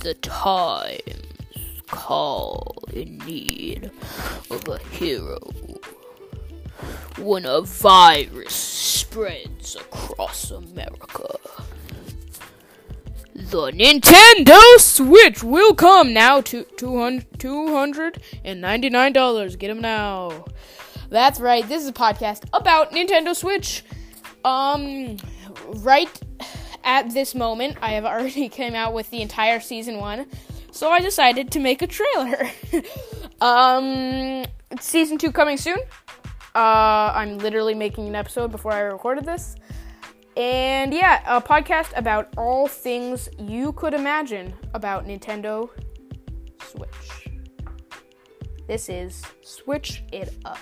the times call in need of a hero. When a virus spreads across America. The Nintendo Switch will come now to $299. Get them now. That's right. This is a podcast about Nintendo Switch. Um, right at this moment, I have already came out with the entire season one, so I decided to make a trailer. um, season two coming soon. Uh, I'm literally making an episode before I recorded this. And yeah, a podcast about all things you could imagine about Nintendo Switch. This is Switch It Up.